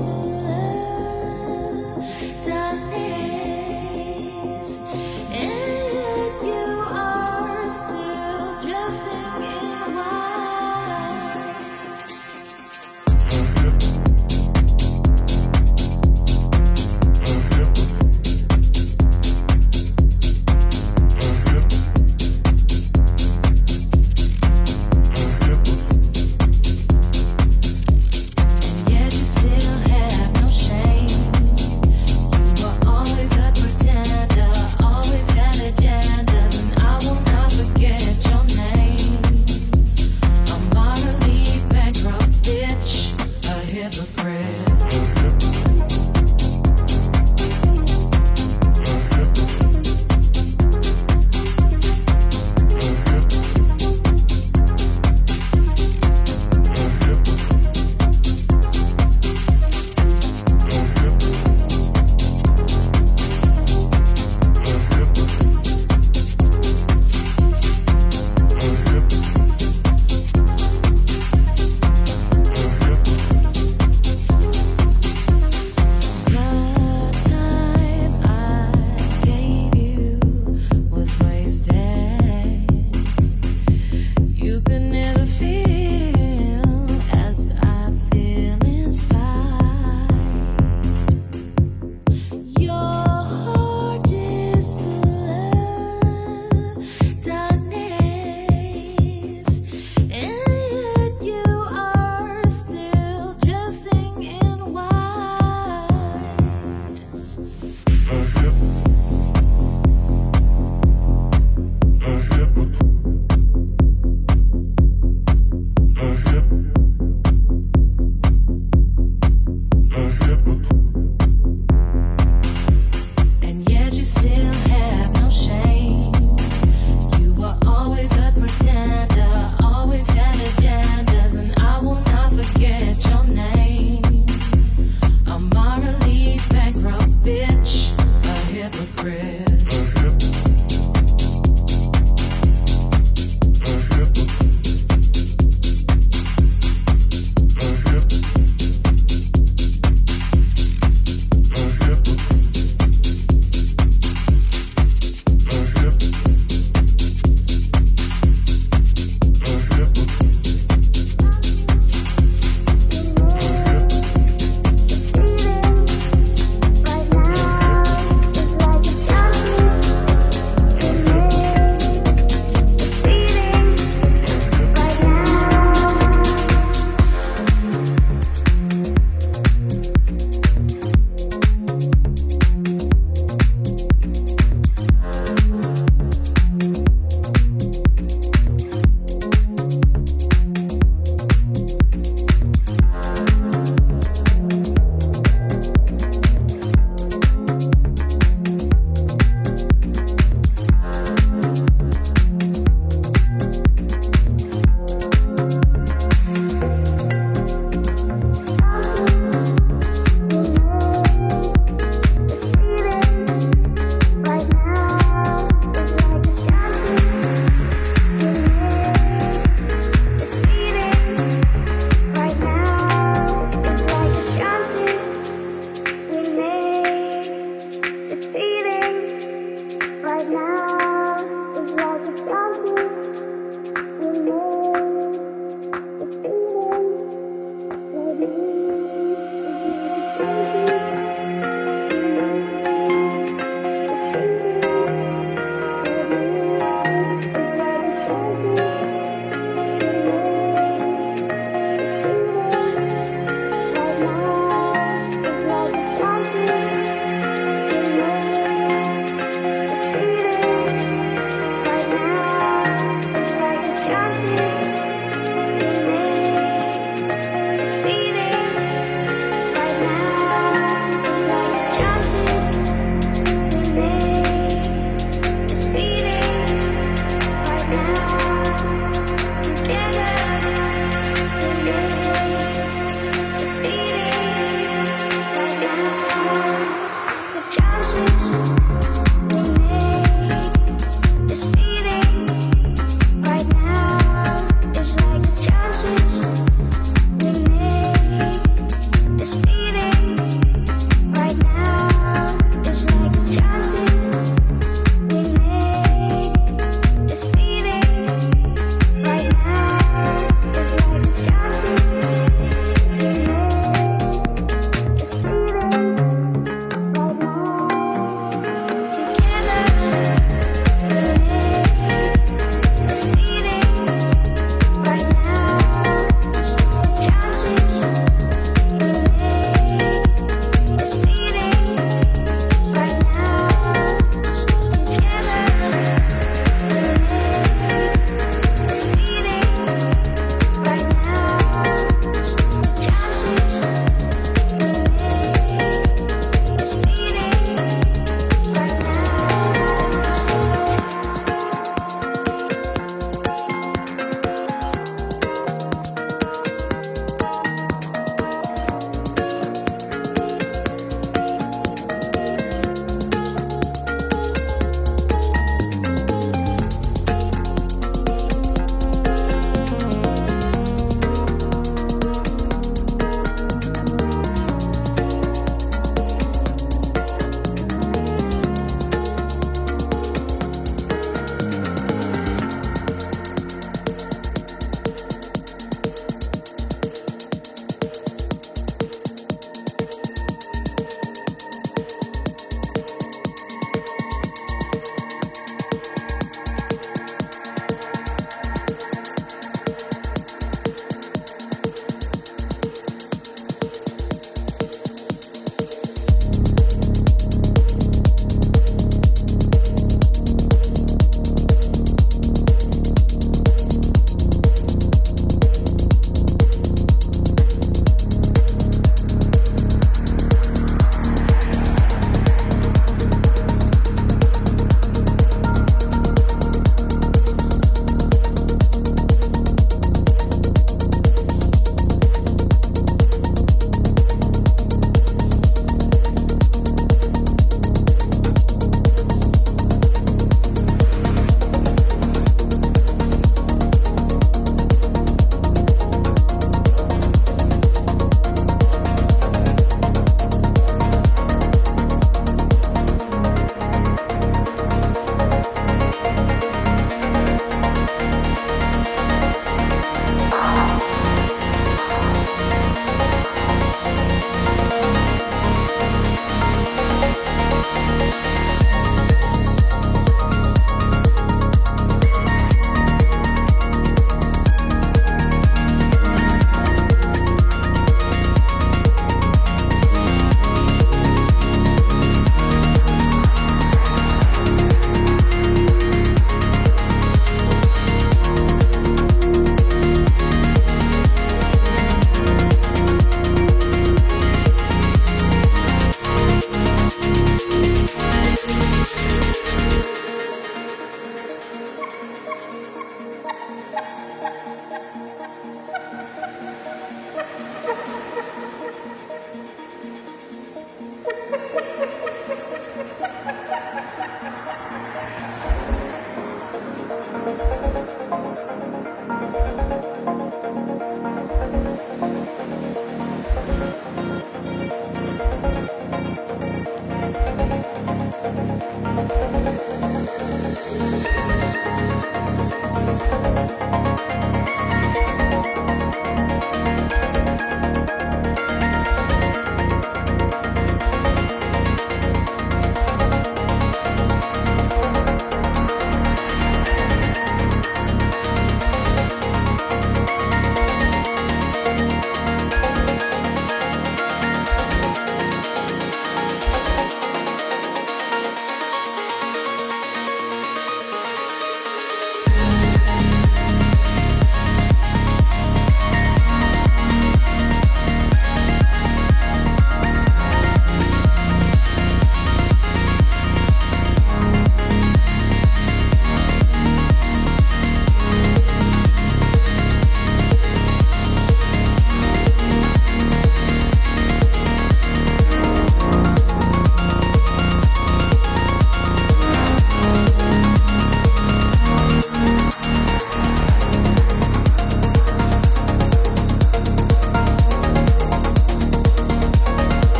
Oh.